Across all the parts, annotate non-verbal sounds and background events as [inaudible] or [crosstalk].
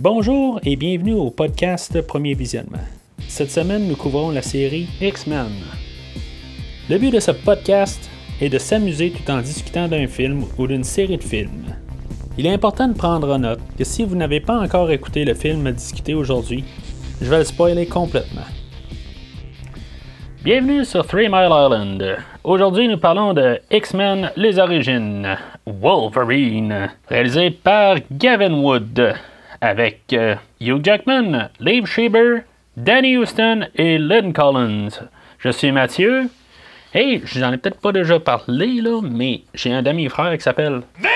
Bonjour et bienvenue au podcast Premier Visionnement. Cette semaine, nous couvrons la série X-Men. Le but de ce podcast est de s'amuser tout en discutant d'un film ou d'une série de films. Il est important de prendre en note que si vous n'avez pas encore écouté le film à discuter aujourd'hui, je vais le spoiler complètement. Bienvenue sur Three Mile Island. Aujourd'hui, nous parlons de X-Men Les Origines, Wolverine, réalisé par Gavin Wood, avec euh, Hugh Jackman, Liv Schreiber, Danny Houston et Lynn Collins. Je suis Mathieu. Hey, je n'en ai peut-être pas déjà parlé, là, mais j'ai un demi-frère qui s'appelle Victor!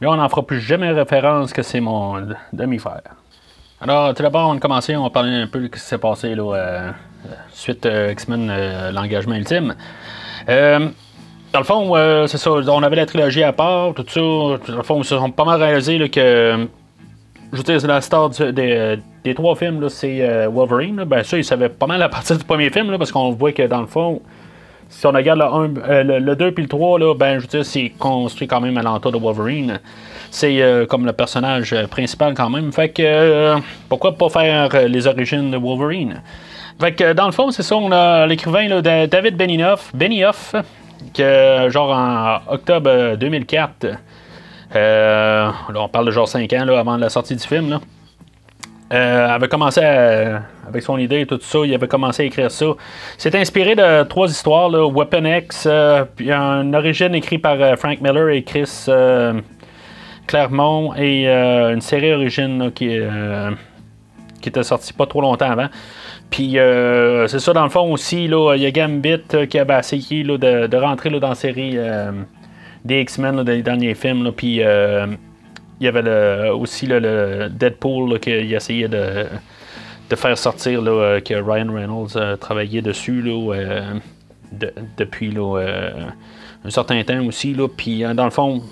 Là, on n'en fera plus jamais référence que c'est mon demi-frère. Alors, tout d'abord, on a commencé, on va parler un peu de ce qui s'est passé là, euh, suite euh, X-Men, euh, l'engagement ultime. Euh, dans le fond, euh, c'est ça, on avait la trilogie à part, tout ça. Dans le fond, ils se sont pas mal réalisé que. Je veux dire, la star du- des, trois films, c'est euh, Wolverine. là. Ben, ça, ils savaient pas mal à partir du premier film, là, parce qu'on voit que dans le fond, si on regarde le 1, euh, le, le 2 puis le 3, là, ben, je veux dire, c'est construit quand même à l'entour de Wolverine. C'est euh, comme le personnage euh, principal quand même. Fait que euh, pourquoi pas faire euh, les origines de Wolverine? Fait que dans le fond, c'est ça, on a l'écrivain David Benioff, Benioff, que genre en octobre euh, 2004, euh, là, on parle de genre 5 ans là, avant la sortie du film, là. Euh, avait commencé à- avec son idée et tout ça, il avait commencé à écrire ça. C'est inspiré de trois histoires, là, Weapon X, euh, puis une origine écrite par Frank Miller et Chris Claremont, et une série origine qui, euh, qui était sortie pas trop longtemps avant. Puis euh, c'est ça, dans le fond aussi, il y a Gambit euh, qui avait essayé là, de, rentrer là, dans la série euh, des X-Men, dans les derniers films. Puis il y avait aussi le Deadpool qu'il essayait de, faire sortir, que Ryan Reynolds a travaillé dessus depuis un certain temps aussi. Puis dans le fond,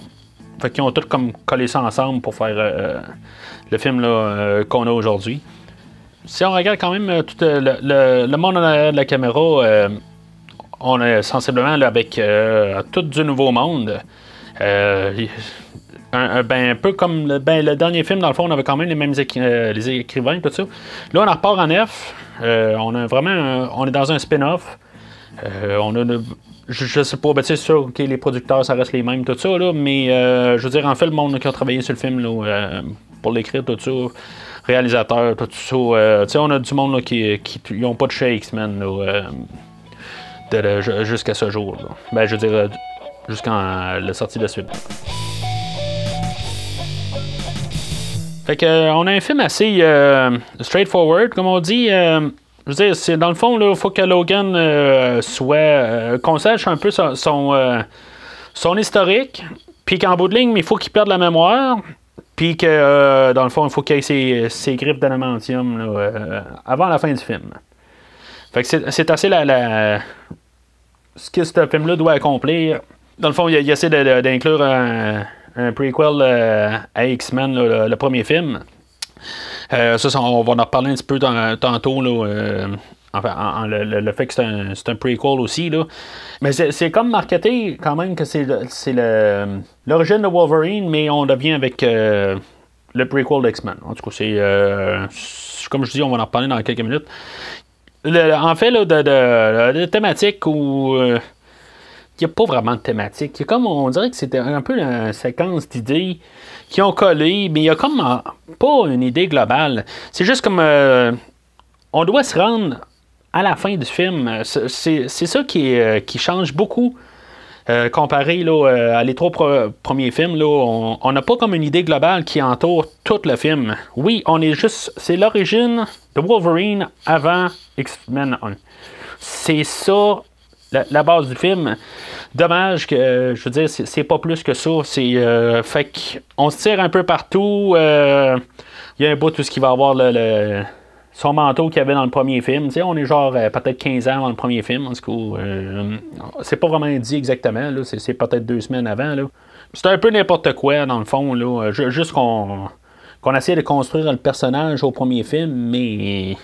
fait qu'ils ont tous comme collé ça ensemble pour faire le film qu'on a aujourd'hui. Si on regarde quand même euh, tout euh, le, monde en arrière de la caméra, euh, on est sensiblement avec tout du nouveau monde. Un, ben, un peu comme le, ben, le dernier film, dans le fond, on avait quand même les mêmes les écrivains, tout ça. Là, on en repart en F. On a vraiment un- on est dans un spin-off. Je, je sais pas, ben, sais, sûr, ok, les producteurs, ça reste les mêmes, tout ça, là, mais je veux dire, en fait, le monde qui a travaillé sur le film, là, pour l'écrire, tout ça, réalisateur, tout ça, euh, tu sais, on a du monde là, qui, qui ils ont pas de X-Men, là, euh, jusqu'à ce jour. Ben, je veux dire, euh, jusqu'à la sortie de la suite. Fait que, euh, on a un film assez euh, straightforward, comme on dit. euh, je veux dire, c'est dans le fond, il faut que Logan euh, soit. euh, qu'on sache un peu son, son, euh, son historique, puis qu'en bout de ligne, il faut qu'il perde la mémoire, puis que, euh, dans le fond, il faut qu'il ait ses, ses griffes d'adamantium là, euh, avant la fin du film. Fait que c'est, assez la, ce que ce film-là doit accomplir. Dans le fond, il, essaie d'inclure un, un prequel euh, à X-Men, le, premier film. Euh, ça, on va en reparler un petit peu tant- tantôt. Là, enfin, en- en- le, fait que c'est un, un prequel aussi. Là. Mais c'est, comme marketé quand même que c'est, l'origine de Wolverine, mais on devient avec euh, le prequel d'X-Men. En tout cas, c'est. euh, comme je dis, on va en reparler dans quelques minutes. Le- en fait, là, de, de, thématique où. euh, il n'y a pas vraiment de thématique. Comme, on dirait que c'était un peu une séquence d'idées qui ont collé, mais il y a comme euh, pas une idée globale. C'est juste comme euh, on doit se rendre à la fin du film. C'est, c'est- ça qui, euh, change beaucoup. euh, comparé là, euh, à les trois premiers films, là, on n'a pas comme une idée globale qui entoure tout le film. Oui, on est juste. C'est l'origine de Wolverine avant X-Men 1. C'est ça la, base du film. Dommage que, euh, je veux dire, c'est, pas plus que ça. C'est, euh, fait qu'on se tire un peu partout. euh, Il y a un bout tout ce qui va avoir le, le- son manteau qu'il avait dans le premier film. On est genre euh, peut-être 15 ans dans le premier film. En tout cas, euh, c'est pas vraiment dit exactement. Là, c'est, c'est peut-être deux semaines avant. Là. C'est un peu n'importe quoi, dans le fond. Là, Ju- juste qu'on, qu'on essaie de construire le personnage au premier film, mais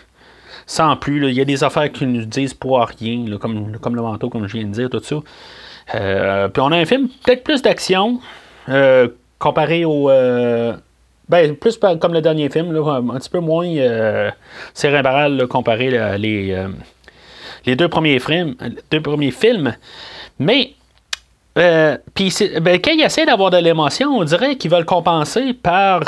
sans plus. Il y a des affaires qui nous disent pour rien, là, comme, comme le manteau, comme je viens de dire, tout ça. Euh, puis on a un film peut-être plus d'action euh, comparé au, euh, Ben, plus comme le dernier film, un petit peu moins cérébral comparé les, les deux premiers films. Deux premiers films. Mais puis ben, quand ils essaient d'avoir de l'émotion, on dirait qu'ils veulent compenser par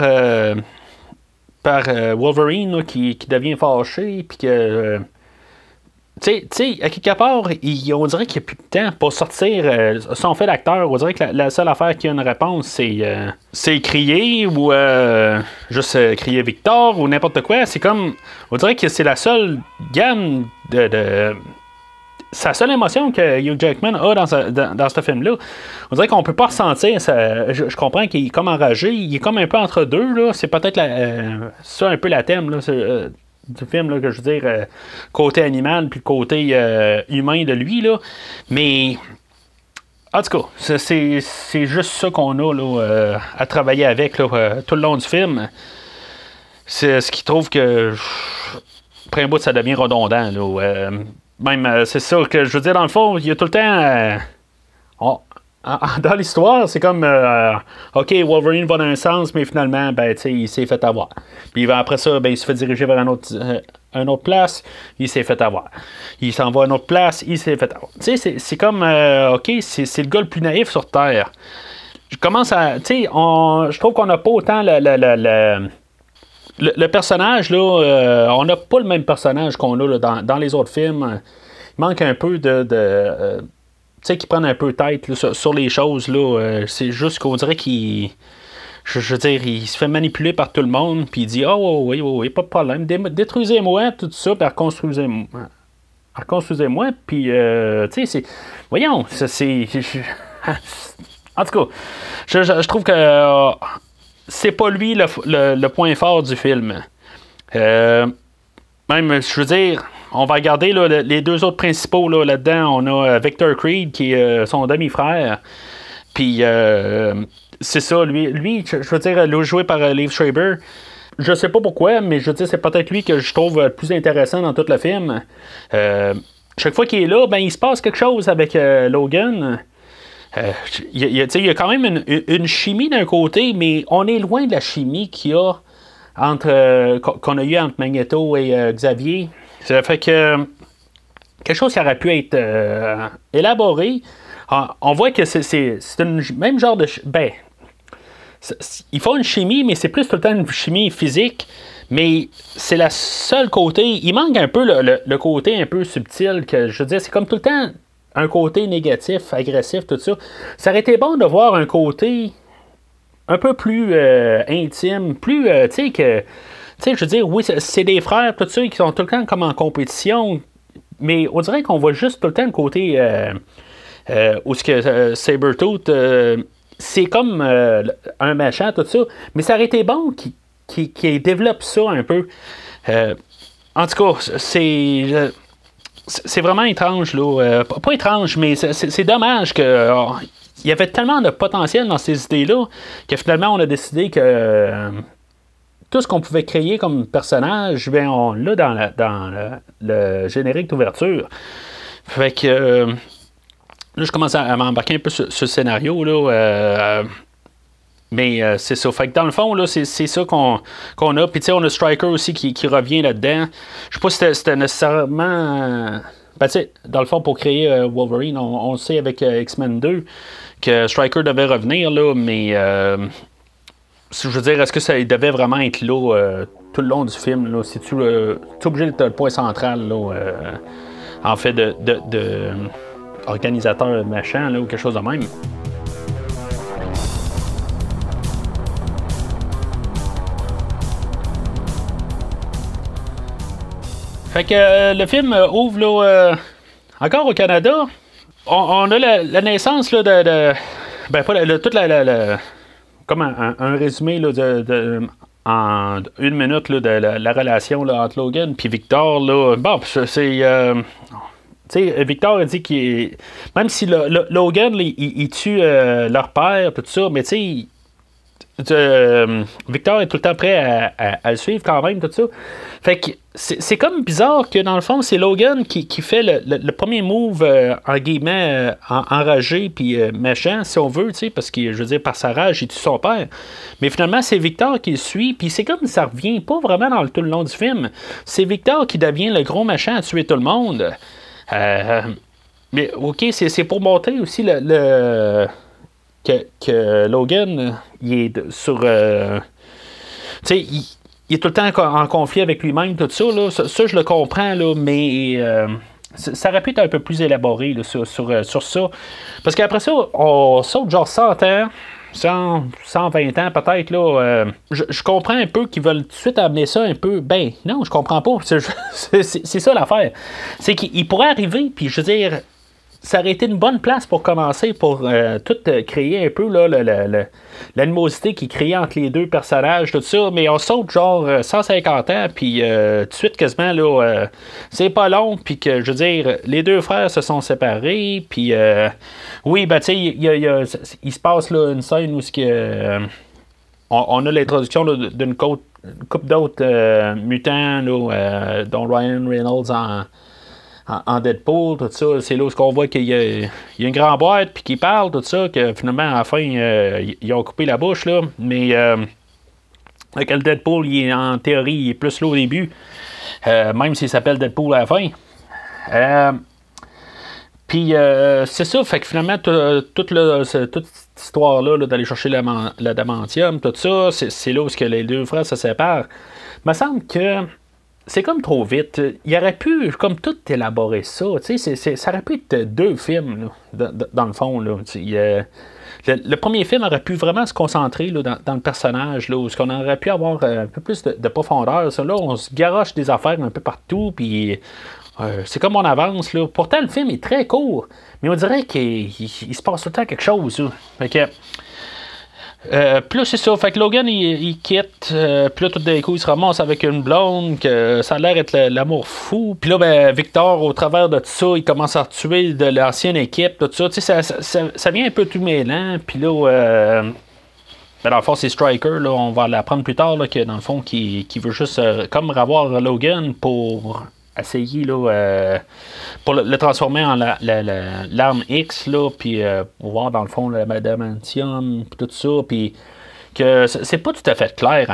par Wolverine qui, qui, devient fâché, puis que tu sais, à quelque part, on dirait qu'il n'y a plus de temps pour sortir. Euh, fait d'acteur, on dirait que la, seule affaire qui a une réponse, c'est euh, crier ou euh, juste crier Victor ou n'importe quoi. C'est comme. On dirait que c'est la seule gamme de. de sa seule émotion que Hugh Jackman a dans, dans, ce film-là. On dirait qu'on peut pas ressentir. Ça, je, comprends qu'il est comme enragé. Il est comme un peu entre deux. C'est peut-être ça un peu la thème. Là, du film, là, que je veux dire, euh, côté animal, puis côté euh, humain de lui, là. Mais, en tout cas, c'est, juste ça qu'on a là, euh, à travailler avec là, tout le long du film. C'est ce qui trouve que, après un bout, ça devient redondant. Là, même, c'est ça que je veux dire, dans le fond, il y a tout le temps. Dans l'histoire, c'est comme euh, OK, Wolverine va dans un sens, mais finalement, ben, il s'est fait avoir. Puis après ça, ben, il se fait diriger vers un autre, euh, une autre place, il s'est fait avoir. Il s'en va à une autre place, il s'est fait avoir. Tu sais, c'est comme euh, OK, c'est le gars le plus naïf sur Terre. Je commence à. Tu sais, je trouve qu'on n'a pas autant le, le, le, personnage, là, on n'a pas le même personnage qu'on a dans, dans, les autres films. Il manque un peu de tu sais, qui prennent un peu tête sur, les choses. Là, euh, c'est juste qu'on dirait qu'il. Je, veux dire, il se fait manipuler par tout le monde, puis il dit Oh, oui, oui, oui, pas de problème. Détruisez-moi, tout ça, puis reconstruisez-moi. Reconstruisez-moi, puis, euh, tu sais, c'est. Voyons, c'est. [laughs] en tout cas, je, trouve que euh, c'est pas lui le, point fort du film. même, je veux dire, on va regarder les deux autres principaux là, dedans On a euh, Victor Creed qui est euh, son demi-frère. Puis euh, c'est ça, lui, lui, je veux dire, joué par Liv Schreiber. Je sais pas pourquoi, mais je veux dire, c'est peut-être lui que je trouve le plus intéressant dans tout le film. chaque fois qu'il est là, ben il se passe quelque chose avec Logan. Il y, a quand même une, chimie d'un côté, mais on est loin de la chimie qu'il y a entre qu'on a eu entre Magneto et Xavier. Ça fait que quelque chose qui aurait pu être euh, élaboré. Ah, on voit que c'est le même genre de. Ben, il faut une chimie, mais c'est plus tout le temps une chimie physique. Mais c'est la seule côté. Il manque un peu le, côté un peu subtil que je veux dire, c'est comme tout le temps un côté négatif, agressif, tout ça. Ça aurait été bon de voir un côté un peu plus euh, intime, plus, euh, tu sais, que tu sais, je veux dire, oui, c'est des frères, tout ça, qui sont tout le temps comme en compétition, mais on dirait qu'on voit juste tout le temps le côté euh, euh, où ce que euh, Sabertooth, c'est comme un machin, tout ça, mais ça aurait été bon qui, qui, développe ça un peu. en tout cas, c'est c'est vraiment étrange, là. pas étrange, mais c'est dommage que. il y avait tellement de potentiel dans ces idées-là que finalement, on a décidé que tout ce qu'on pouvait créer comme personnage, ben, on l'a dans, le, générique d'ouverture. Fait que euh, là, je commence à, m'embarquer un peu sur, ce scénario. Là, euh, mais euh, c'est ça. Fait que dans le fond, là, c'est, ça qu'on, a. Puis tu sais, on a Striker aussi qui, revient là-dedans. Je sais pas si c'était, nécessairement. Ben, tu sais, dans le fond, pour créer Wolverine, on, on, sait avec X-Men 2 que Striker devait revenir, là, mais je veux dire, est-ce que ça devait vraiment être là euh, tout le long du film? Là, si tu es obligé d'être le point central, là, euh, en fait, de, de, de organisateur machin là, ou quelque chose de même? Fait que euh, le film ouvre là, encore au Canada. On, a la, naissance là, de, Ben, pas toute la comme un, résumé de, en une minute de la, relation entre Logan et Victor. Là, bon, c'est. Euh, Victor a dit qu'il Même si Logan, il, tue euh, leur père, tout ça, mais tu sais. Euh, Victor est tout le temps prêt à, le suivre quand même, tout ça. Fait que c'est comme bizarre que dans le fond, c'est Logan qui, fait le, premier move euh, en guillemets euh, enragé puis euh, méchant, si on veut, parce que je veux dire, par sa rage, il tue son père. Mais finalement, c'est Victor qui le suit, puis c'est comme ça revient pas vraiment dans le, tout le long du film. C'est Victor qui devient le gros méchant à tuer tout le monde. mais ok, c'est pour montrer aussi le, que, Logan, il est sur. tu sais, il est tout le temps en conflit avec lui-même, tout ça, là, ça, je le comprends, là, mais euh, ça aurait pu être un peu plus élaboré sur, euh, sur, ça. Parce qu'après ça, on saute genre 100 ans. 100, 120 ans peut-être là euh, je, comprends un peu qu'ils veulent tout de suite amener ça un peu ben non je comprends pas c'est [laughs] ça l'affaire c'est qu'il pourrait arriver puis je veux dire ça aurait été une bonne place pour commencer, pour euh, tout euh, créer un peu l'animosité qui crée entre les deux personnages, tout ça. Mais on saute genre 150 euh, ans, puis tout de suite quasiment, là, c'est pas long, puis que, je veux dire, les deux frères se sont séparés, puis oui, ben, tu sais, il, se passe là, une scène où ce on, a l'introduction d'une couple d'autres mutants, dont Ryan Reynolds en en, Deadpool, tout ça, c'est là où on voit qu'il y, a une grande boîte, puis qu'il parle, tout ça, que finalement, à la fin, euh, ils ont coupé la bouche, là. Mais euh, le Deadpool, il est, en théorie, il est plus là au début, euh, même s'il s'appelle Deadpool à la fin. Puis c'est ça, fait que finalement, toute, cette histoire-là d'aller chercher l'adamantium, tout ça, c'est là où les deux frères se séparent. Il me semble que c'est comme trop vite. Il aurait pu, comme tout, élaborer ça. Ça aurait pu être deux films, dans le fond. Là. le, premier film aurait pu vraiment se concentrer dans, le personnage, là, où on aurait pu avoir euh, un peu plus de, profondeur. Là, on se garoche des affaires un peu partout, puis euh, c'est comme on avance. Là. Pourtant, le film est très court, mais on dirait qu'il se passe tout le temps quelque chose. Euh, plus c'est ça, fait que Logan il, quitte, euh, puis là tout d'un coup il se ramasse avec une blonde, ça a l'air d'être l'amour fou. Puis là, ben, Victor, au travers de tout ça, il commence à tuer de l'ancienne équipe, tout ça. Tu sais, ça, vient un peu tout mêlant, puis là, euh, ben, dans le fond, c'est Striker, là, on va l'apprendre plus tard, là, que dans le fond, qui, qui veut juste comme revoir Logan pour essayer là, euh, pour le, transformer en l'arme X, là, puis euh, voir dans le fond le Madamantium, puis tout ça, puis que c'est pas tout à fait clair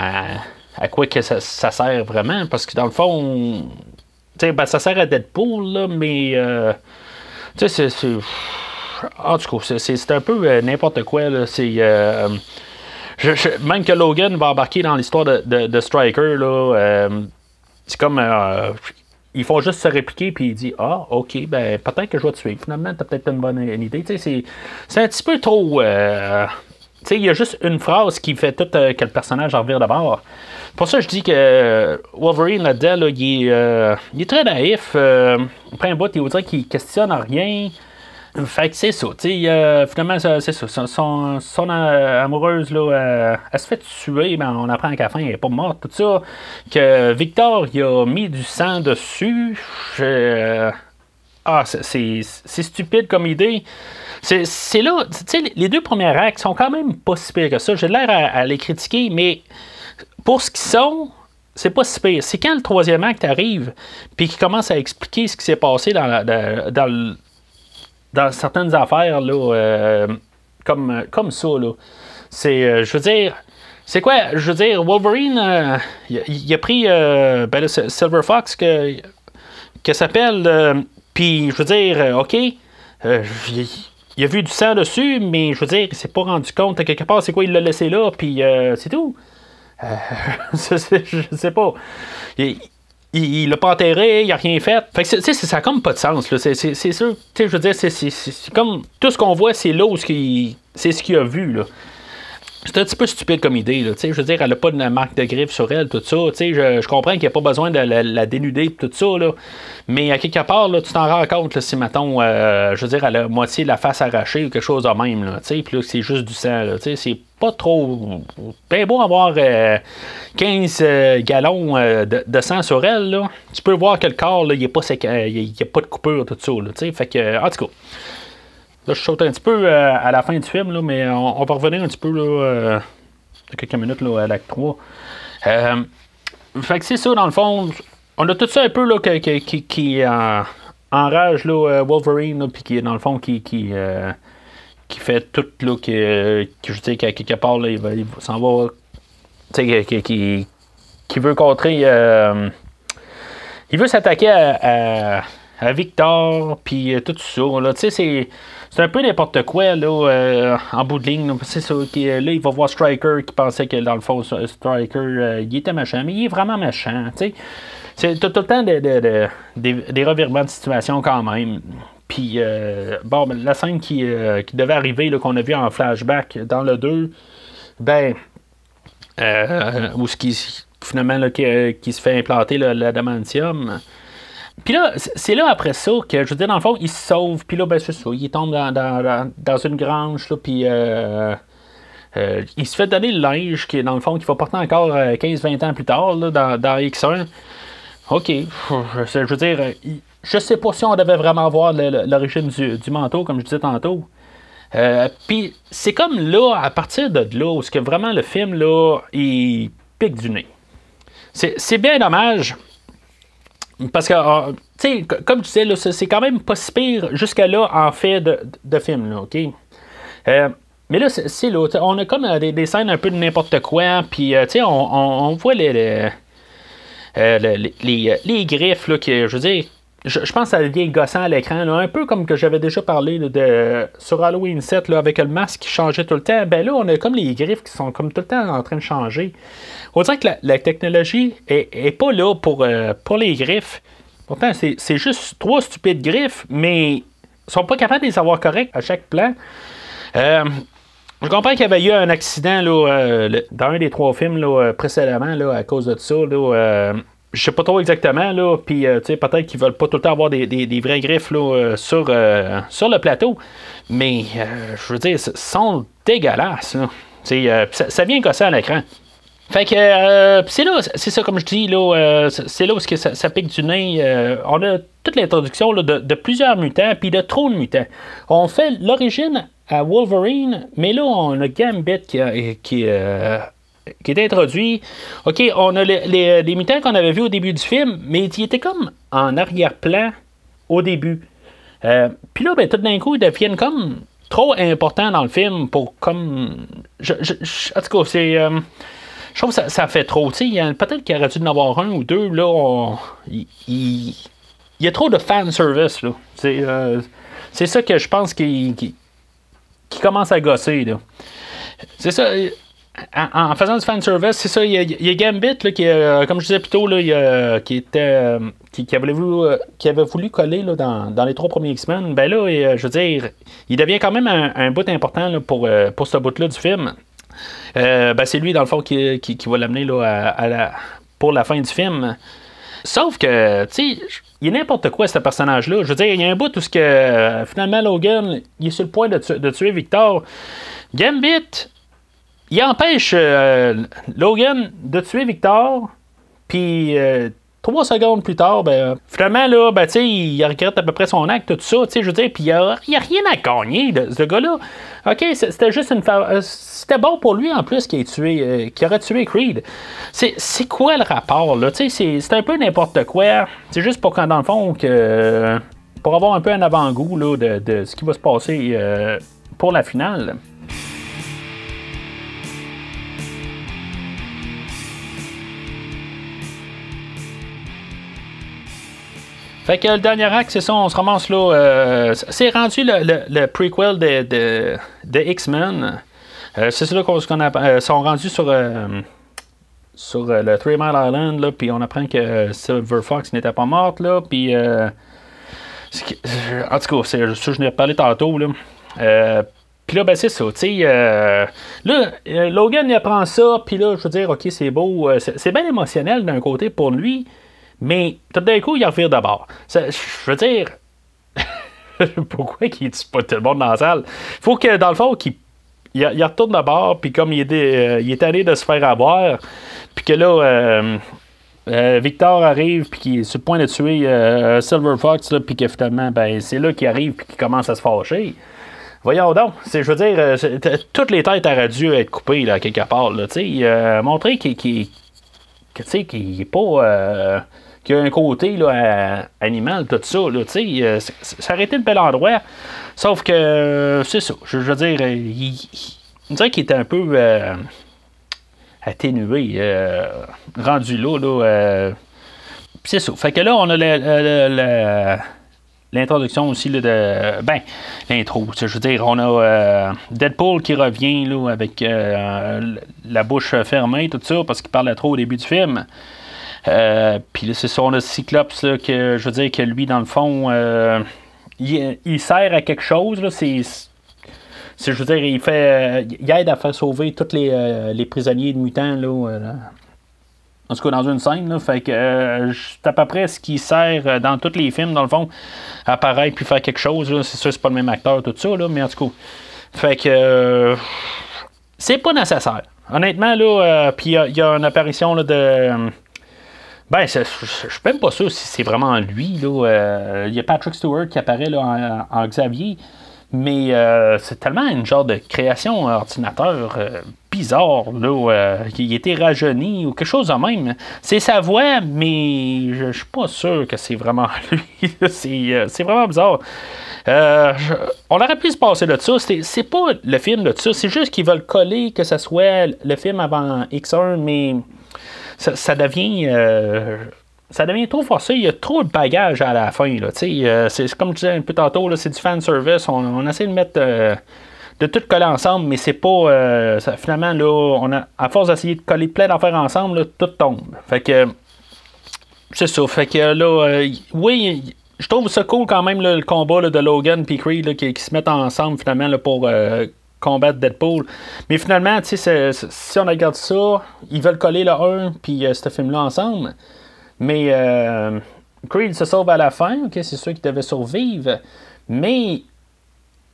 à, quoi que ça, sert vraiment, parce que dans le fond, ben, ça sert à Deadpool, là, mais euh, tu sais, c'est. En tout cas, c'est un peu n'importe quoi. C'est. même que Logan va embarquer dans l'histoire de, de, Striker, là, c'est comme ils font juste se répliquer puis il dit ah ok ben peut-être que je vais te suivre. Finalement t'as peut-être une bonne idée. Sais c'est un petit peu trop euh, il y a juste une phrase qui fait tout euh, que le personnage en vire d'abord pour ça je dis que euh, Wolverine là-dedans il, est, il, est, très naïf après un bout il dire qu'il questionne rien fait que c'est ça, euh, finalement, c'est ça. Son, son, euh, amoureuse, là, euh, elle se fait tuer, mais on apprend qu'à la fin, elle n'est pas morte, tout ça. Que Victor, il a mis du sang dessus. ah, c'est stupide comme idée. C'est là, les deux premiers actes sont quand même pas si pires que ça. J'ai l'air à, les critiquer, mais pour ce qu'ils sont, c'est pas si pire. C'est quand le troisième acte arrive, puis qu'il commence à expliquer ce qui s'est passé dans, dans le dans certaines affaires, là, euh, comme, comme ça, là. C'est, euh, je veux dire, c'est quoi, je veux dire, Wolverine, euh, il, a pris ben, Silver Fox que, que s'appelle, puis je veux dire, ok, il, a vu du sang dessus, mais je veux dire, il s'est pas rendu compte à quelque part, c'est quoi, il l'a laissé là, puis c'est tout. [laughs] je sais pas l'a pas enterré, il a rien fait. Fait que, tu ça a comme pas de sens, C'est sûr, tu je veux dire, c'est comme tout ce qu'on voit, c'est là où c'est ce qu'il a vu, là. C'est un petit peu stupide comme idée. Là, je veux dire, elle n'a pas de marque de griffe sur elle, tout ça. Je, je comprends qu'il n'y a pas besoin de la, dénuder tout ça. Là, mais à quelque part, là, tu t'en rends compte si, mettons, euh, je veux dire, elle a moitié de la face arrachée ou quelque chose de même. Là, puis là, c'est juste du sang. C'est pas trop. Bien beau avoir 15 euh, euh, gallons de, sang sur elle. Là, tu peux voir que le corps, il n'y a, pas de coupure, tout ça. Là, fait que, en tout cas. Là, je saute un petit peu euh, à la fin du film, là, mais on, va revenir un petit peu là, euh, quelques minutes là, à l'acte 3. Euh, fait que c'est ça, dans le fond. on a tout ça un peu là, qui, qui, enrage là, Wolverine, puis qui, dans le fond, qui, qui, qui fait tout, là, je qu'à quelque part, là, il, va, s'en va, tu sais, qui, qui, qui, veut contrer, il veut s'attaquer à, à, Victor, puis tout ça, tu sais, c'est c'est un peu n'importe quoi là, euh, en bout de ligne. C'est ça. Qui, là, il va voir Striker qui pensait que dans le fond, Striker, euh, il était méchant, mais il est vraiment méchant. C'est tout, le temps des, des, revirements de situation quand même. Puis, euh, bon, ben, la scène qui, qui devait arriver, qu'on a vu en flashback dans le 2, ben, où ce qui, finalement, là, qui, qui, se fait implanter l'adamantium. Puis là, c'est là après ça que, je veux dire, dans le fond, il se sauve, puis là, ben, c'est ça, il tombe dans, dans, dans une grange, là, puis euh, euh, il se fait donner le linge, qui, dans le fond, qu'il va porter encore 15-20 euh, ans plus tard, là, dans, dans X1. OK, je, veux dire, je sais pas si on devait vraiment voir l'origine du, du, manteau, comme je disais tantôt. puis c'est comme là, à partir de là, où que vraiment le film, là, il pique du nez. C'est bien dommage, parce que, ah, tu sais, comme tu sais, c'est quand même pas si pire jusqu'à là en fait de, de film, là, OK? Euh, mais là, c'est là, on a comme euh, des, scènes un peu de n'importe quoi, puis, euh, tu sais, on, on, voit les, les, les, les, griffes, là, que, je veux dire, je, pense que ça devient gossant à l'écran, un peu comme que j'avais déjà parlé de, sur Halloween 7 là, avec le masque qui changeait tout le temps. Ben là, on a comme les griffes qui sont comme tout le temps en train de changer. On dirait que la, technologie est, pas là pour, euh, pour les griffes. Pourtant, c'est juste trois stupides griffes, mais ils sont pas capables de les avoir corrects à chaque plan. Euh, je comprends qu'il y avait eu un accident là, euh, dans un des trois films là, précédemment là, à cause de ça. Là, je sais pas trop exactement, là, puis euh, peut-être qu'ils veulent pas tout le temps avoir des, des, vrais griffes là, euh, sur, euh, sur le plateau, mais je veux dire, ils sont dégueulasses. Ça, ça, vient casser à l'écran. Fait que c'est là, c'est ça comme je dis, là, c'est là où ça, ça, pique du nez. on a toute l'introduction de, de, plusieurs mutants, puis de trop de mutants. On fait l'origine à Wolverine, mais là on a Gambit qui, qui qui est introduit. OK, on a les, les, mutants qu'on avait vus au début du film, mais ils étaient comme en arrière-plan au début. Euh, puis là, ben, tout d'un coup, ils deviennent comme trop importants dans le film pour comme. Je, en tout cas, c'est. Euh, je trouve que ça, fait trop. Peut-être qu'il aurait dû en avoir un ou deux. Là, il, y a trop de fan service. Là. C'est, euh, ça que je pense qui, qui commence à gosser. Là. C'est ça en, faisant du fan service, c'est ça, il y, a, Gambit, qui, euh, comme je disais plus tôt, là, qui, était, euh, qui, avait voulu, euh, qui avait voulu coller là, dans, les trois premiers X-Men. Ben là, je veux dire, il devient quand même un, bout important pour, pour ce bout-là du film. ben, c'est lui, dans le fond, qui, qui, va l'amener à, la, pour la fin du film. Sauf que, tu sais, il a n'importe quoi, ce personnage-là. Je veux dire, il y a un bout où que, finalement, Logan, il est sur le point de, de tuer Victor. Gambit, il empêche euh, Logan de tuer Victor, puis euh, trois secondes plus tard, ben, finalement, là, ben, il regrette à peu près son acte, tout ça, je veux dire, puis il n'y a, rien à gagner de ce gars-là. OK, c'était juste une. Euh, c'était bon pour lui en plus qu'il tué, aurait tué Creed. C'est quoi le rapport, là? C'est un peu n'importe quoi. C'est juste pour quand, dans le fond. Pour avoir un peu un avant-goût de, de, ce qui va se passer pour la finale. Fait que le dernier acte, c'est ça, on se ramasse là. Euh, c'est rendu le, prequel de, X-Men. Euh, c'est ça qu'on euh, sont rendus sur, sur le Three Mile Island, puis on apprend que Silver Fox n'était pas morte, là, puis. en tout cas, c'est ça, je n'ai parlé tantôt, là. Puis là, ben c'est ça, là, Logan, il apprend ça, puis là, je veux dire, ok, c'est beau. c'est bien émotionnel d'un côté pour lui. Mais tout d'un coup, il revient d'abord. Je veux dire, [laughs] pourquoi il tue pas tout le monde dans la salle? Il faut que, dans le fond, qu'il il, retourne d'abord, puis comme il est, euh, il est allé de se faire avoir, puis que là, euh, euh, Victor arrive, puis qu'il est sur le point de tuer Silver Fox, puis que finalement, ben, c'est là qu'il arrive, puis qu'il commence à se fâcher. Voyons donc, je veux dire, toutes les têtes auraient dû être coupées, là, quelque part, là, montrer qu'il, qu'il, qu'il, qu'il est pas qui a un côté là, animal, tout ça. Là, ça aurait été le bel endroit. Sauf que, c'est ça. Je, veux dire, il, on dirait qu'il était un peu atténué, rendu là. là c'est ça. Fait que là, on a l'introduction aussi là, de. Ben, l'intro. Je veux dire, on a euh, Deadpool qui revient là, avec euh, la bouche fermée, tout ça, parce qu'il parlait trop au début du film. Euh, puis c'est ça, on a Cyclops, que je veux dire que lui, dans le fond, il, sert à quelque chose. Là, c'est. Je veux dire, il fait. il aide à faire sauver tous les, les prisonniers de mutants là, en tout cas, dans une scène, là, fait que euh, c'est à peu près ce qui sert euh, dans tous les films, dans le fond, apparaître puis faire quelque chose. C'est sûr, c'est pas le même acteur, tout ça, là, mais en tout cas. Fait que. Euh, c'est pas nécessaire. Honnêtement, là, puis il y, a une apparition là, de. Ben, je suis même pas sûr si c'est vraiment lui. Il y a Patrick Stewart qui apparaît là, en Xavier. Mais euh, c'est tellement une genre de création ordinateur euh, bizarre, là, euh, qui était rajeuni ou quelque chose de même. C'est sa voix, mais je, suis pas sûr que c'est vraiment [laughs] lui. c'est, vraiment bizarre. on aurait pu se passer de ça. C'est, pas le film de ça. C'est juste qu'ils veulent coller que ce soit le film avant X1, mais ça, devient ça devient trop forcé. Il y a trop de bagages à la fin. Euh, c'est comme je disais un peu tantôt, c'est du fan service. On, essaie de mettre. Euh, de tout coller ensemble, mais c'est pas. Euh, finalement, là, on a, à force d'essayer de coller plein d'affaires ensemble, tout tombe. Fait que. C'est ça. Fait que là, oui, je trouve ça cool quand même le combat de Logan et Creed qui, se mettent ensemble finalement pour combattre Deadpool. Mais finalement, si on regarde ça, ils veulent coller le 1 puis ce film-là ensemble. Mais euh, Creed se sauve à la fin, ok, c'est sûr qu'il devait survivre. Mais,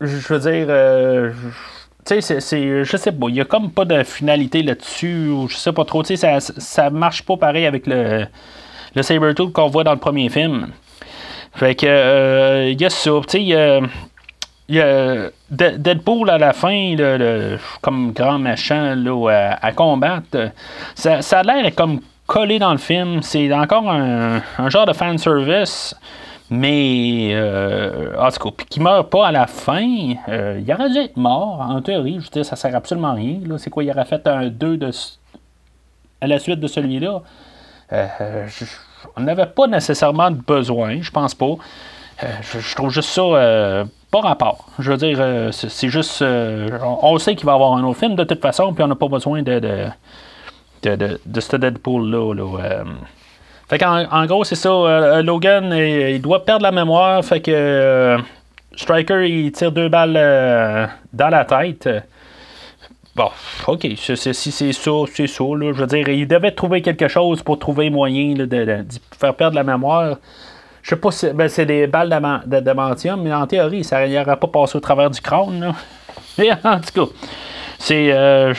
je veux dire, euh, tu sais, c'est, je sais pas, il y a comme pas de finalité là-dessus, ou je sais pas trop, tu sais, ça, ça marche pas pareil avec le, le Sabertooth qu'on voit dans le premier film. Fait que, euh, il y a ça, a Deadpool à la fin, comme grand méchant là, à, combattre, ça, ça a l'air comme collé dans le film. C'est encore un, genre de fan service. Mais, euh, en tout cas, qui meurt pas à la fin, euh, il aurait dû être mort, en théorie. Je veux dire, ça sert absolument à rien. C'est quoi, il aurait fait un 2 de, à la suite de celui-là? Euh, on n'avait pas nécessairement besoin, je pense pas. Je, trouve juste ça pas rapport. Je veux dire, c'est juste. On, sait qu'il va y avoir un autre film de toute façon, puis on n'a pas besoin de de, de, ce Deadpool-là. Euh. Fait qu'en en gros, c'est ça. Euh, Logan, il, doit perdre la mémoire. Fait que euh, Striker, il tire deux balles dans la tête. Bon, ok, si c'est ça, c'est ça. je veux dire, il devait trouver quelque chose pour trouver moyen de, faire perdre la mémoire. Je sais pas si ben, c'est des balles d'adamantium, mais en théorie, ça n'aurait pas passé au travers du crâne. [laughs] Mais en tout cas, c'est.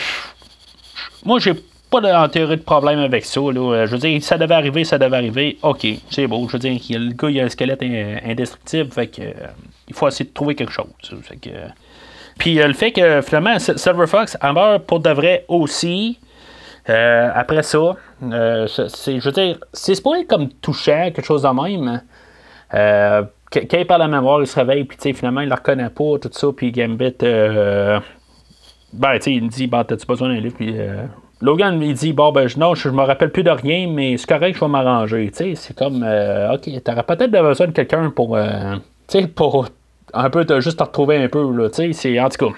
moi, j'ai pas de, en théorie de problème avec ça. Là. Je veux dire, ça devait arriver, ça devait arriver. OK, c'est beau. Je veux dire, le gars, il a un squelette indestructible. Fait que, euh, il faut essayer de trouver quelque chose. Fait que, puis euh, le fait que finalement, Silver Fox a meurt pour de vrai aussi. Euh, après ça, c'est, je veux dire, c'est pas comme touchant, quelque chose de même. Quand il parle la mémoire, il se réveille, puis finalement, il la reconnaît pas, tout ça, puis Gambit, ben, tu sais, il me dit, bah, t'as-tu besoin d'un livre, puis Logan il dit bon ben non, je, me rappelle plus de rien, mais c'est correct, je vais m'arranger. C'est comme euh, ok, t'aurais peut-être besoin de quelqu'un pour euh, pour un peu te, juste te retrouver un peu là, c'est en tout cas.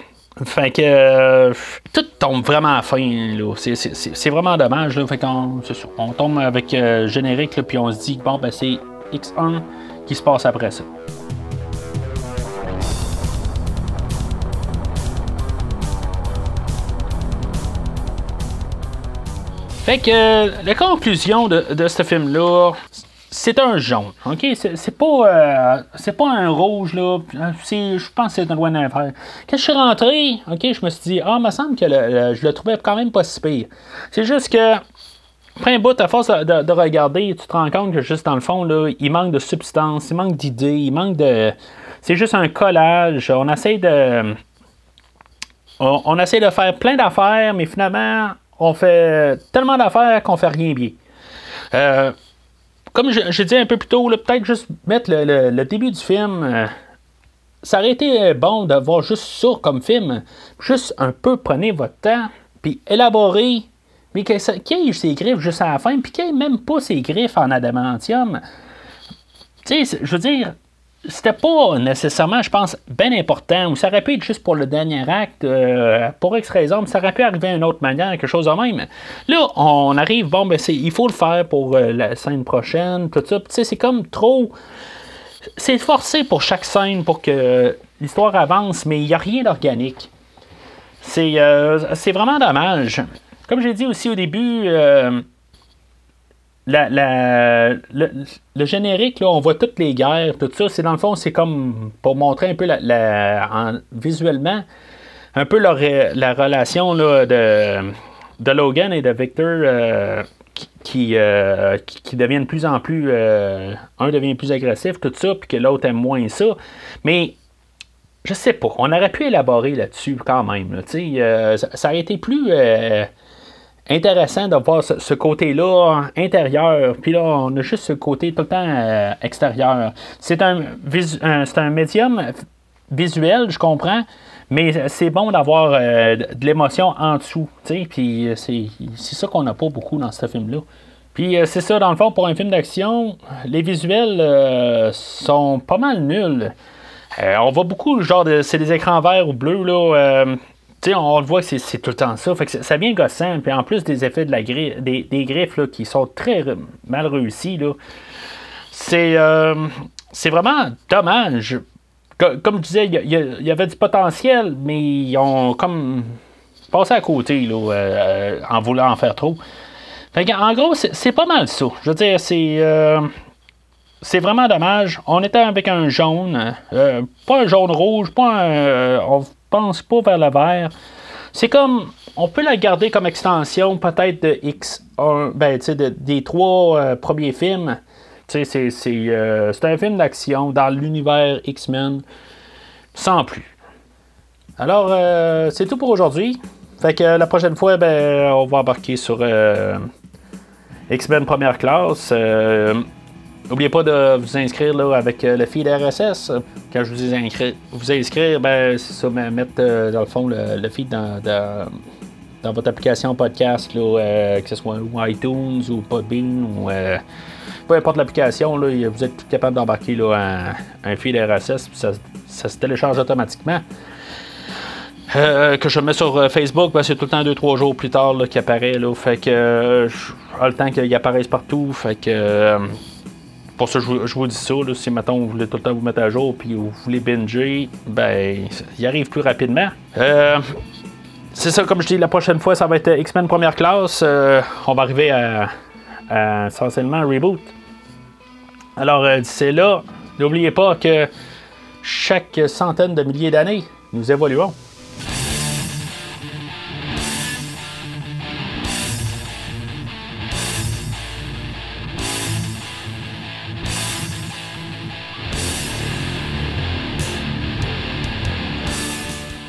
Fait que euh, tout tombe vraiment à fin. C'est vraiment dommage. Là. Fait qu'on on tombe avec générique puis on se dit bon ben c'est X1 se passe après ça. Fait que la conclusion de, ce film-là, c'est un jaune, ok? C'est pas, euh, c'est pas un rouge, là. Je pense que c'est un loin d'inférieur. Quand je suis rentré, ok, je me suis dit, ah, il me semble que je le trouvais quand même pas si pire. C'est juste que, après un bout, à force de, regarder, tu te rends compte que juste dans le fond, là, il manque de substance, il manque d'idées, il manque de. C'est juste un collage. On essaie de. on essaie de faire plein d'affaires, mais finalement, on fait tellement d'affaires qu'on fait rien bien. Euh, comme je, dit un peu plus tôt, peut-être juste mettre le, début du film. Euh, ça aurait été bon d'avoir juste ça comme film. Juste un peu, prenez votre temps, puis élaborez. Mais qu'il ait ses griffes juste à la fin, puis qu'il ait même pas ses griffes en adamantium. Tu sais, je veux dire, c'était pas nécessairement, je pense, bien important, ou ça aurait pu être juste pour le dernier acte, euh, pour X raison, mais ça aurait pu arriver d'une autre manière, quelque chose de même. Là, on arrive, bon, ben, il faut le faire pour euh, la scène prochaine, tout ça. Tu sais, c'est comme trop. C'est forcé pour chaque scène pour que l'histoire avance, mais il n'y a rien d'organique. C'est, euh, c'est vraiment dommage. Comme j'ai dit aussi au début, la, le, générique, là, on voit toutes les guerres, tout ça. C'est dans le fond, c'est comme pour montrer un peu la, visuellement un peu la relation là, de, de Logan et de Victor euh, qui, euh, qui, deviennent de plus en plus. Euh, un devient plus agressif, tout ça, puis que l'autre aime moins ça. Mais je sais pas, on aurait pu élaborer là-dessus quand même. ça, ça, aurait été plus intéressant de voir ce, côté-là intérieur, puis là, on a juste ce côté tout le temps euh, extérieur. C'est un, un médium visuel, je comprends, mais c'est bon d'avoir euh, de l'émotion en dessous, puis c'est, c'est ça qu'on n'a pas beaucoup dans ce film-là. Puis euh, c'est ça, dans le fond, pour un film d'action, les visuels sont pas mal nuls. on voit beaucoup, genre, c'est des écrans verts ou bleus, là sais, on le voit que c'est tout le temps ça. Fait que ça vient gossant. Puis en plus des effets de la des, griffes là, qui sont très mal c'est, euh, c'est vraiment dommage. Comme je disais, il y, avait du potentiel, mais ils ont comme passé à côté là, euh, en voulant en faire trop. Fait en gros, c'est, pas mal ça. Je veux dire, c'est. Euh, c'est vraiment dommage. On était avec un jaune, pas un jaune rouge, pas un, pense pas vers le vert. C'est comme, on peut la garder comme extension peut-être de X1, ben, des trois euh, premiers films. Euh, c'est un film d'action dans l'univers X-Men, sans plus. Alors, euh, c'est tout pour aujourd'hui. Fait que la prochaine fois, ben, on va embarquer sur X-Men première classe. N'oubliez pas de vous inscrire là, avec euh, le feed RSS. Quand je vous dis inscrire, vous inscrire, ben, c'est ça, mettre euh, dans le fond le, feed dans, votre application podcast, euh, que ce soit iTunes ou Podbean ou peu importe l'application, vous êtes capable d'embarquer un, un, feed RSS, puis ça, se télécharge automatiquement. que je mets sur Facebook, ben, c'est tout le temps 2-3 jours plus tard qu'il apparaît. Là, fait que le temps qu'il apparaisse partout. Pour ça, je vous, dis ça. si maintenant vous voulez tout le temps vous mettre à jour puis vous voulez binger, ben, il arrive plus rapidement. Euh, c'est ça, comme je dis, la prochaine fois, ça va être X-Men première classe. Euh, on va arriver à, essentiellement un reboot. Alors, euh, d'ici là, n'oubliez pas que chaque centaine de milliers d'années, nous évoluons.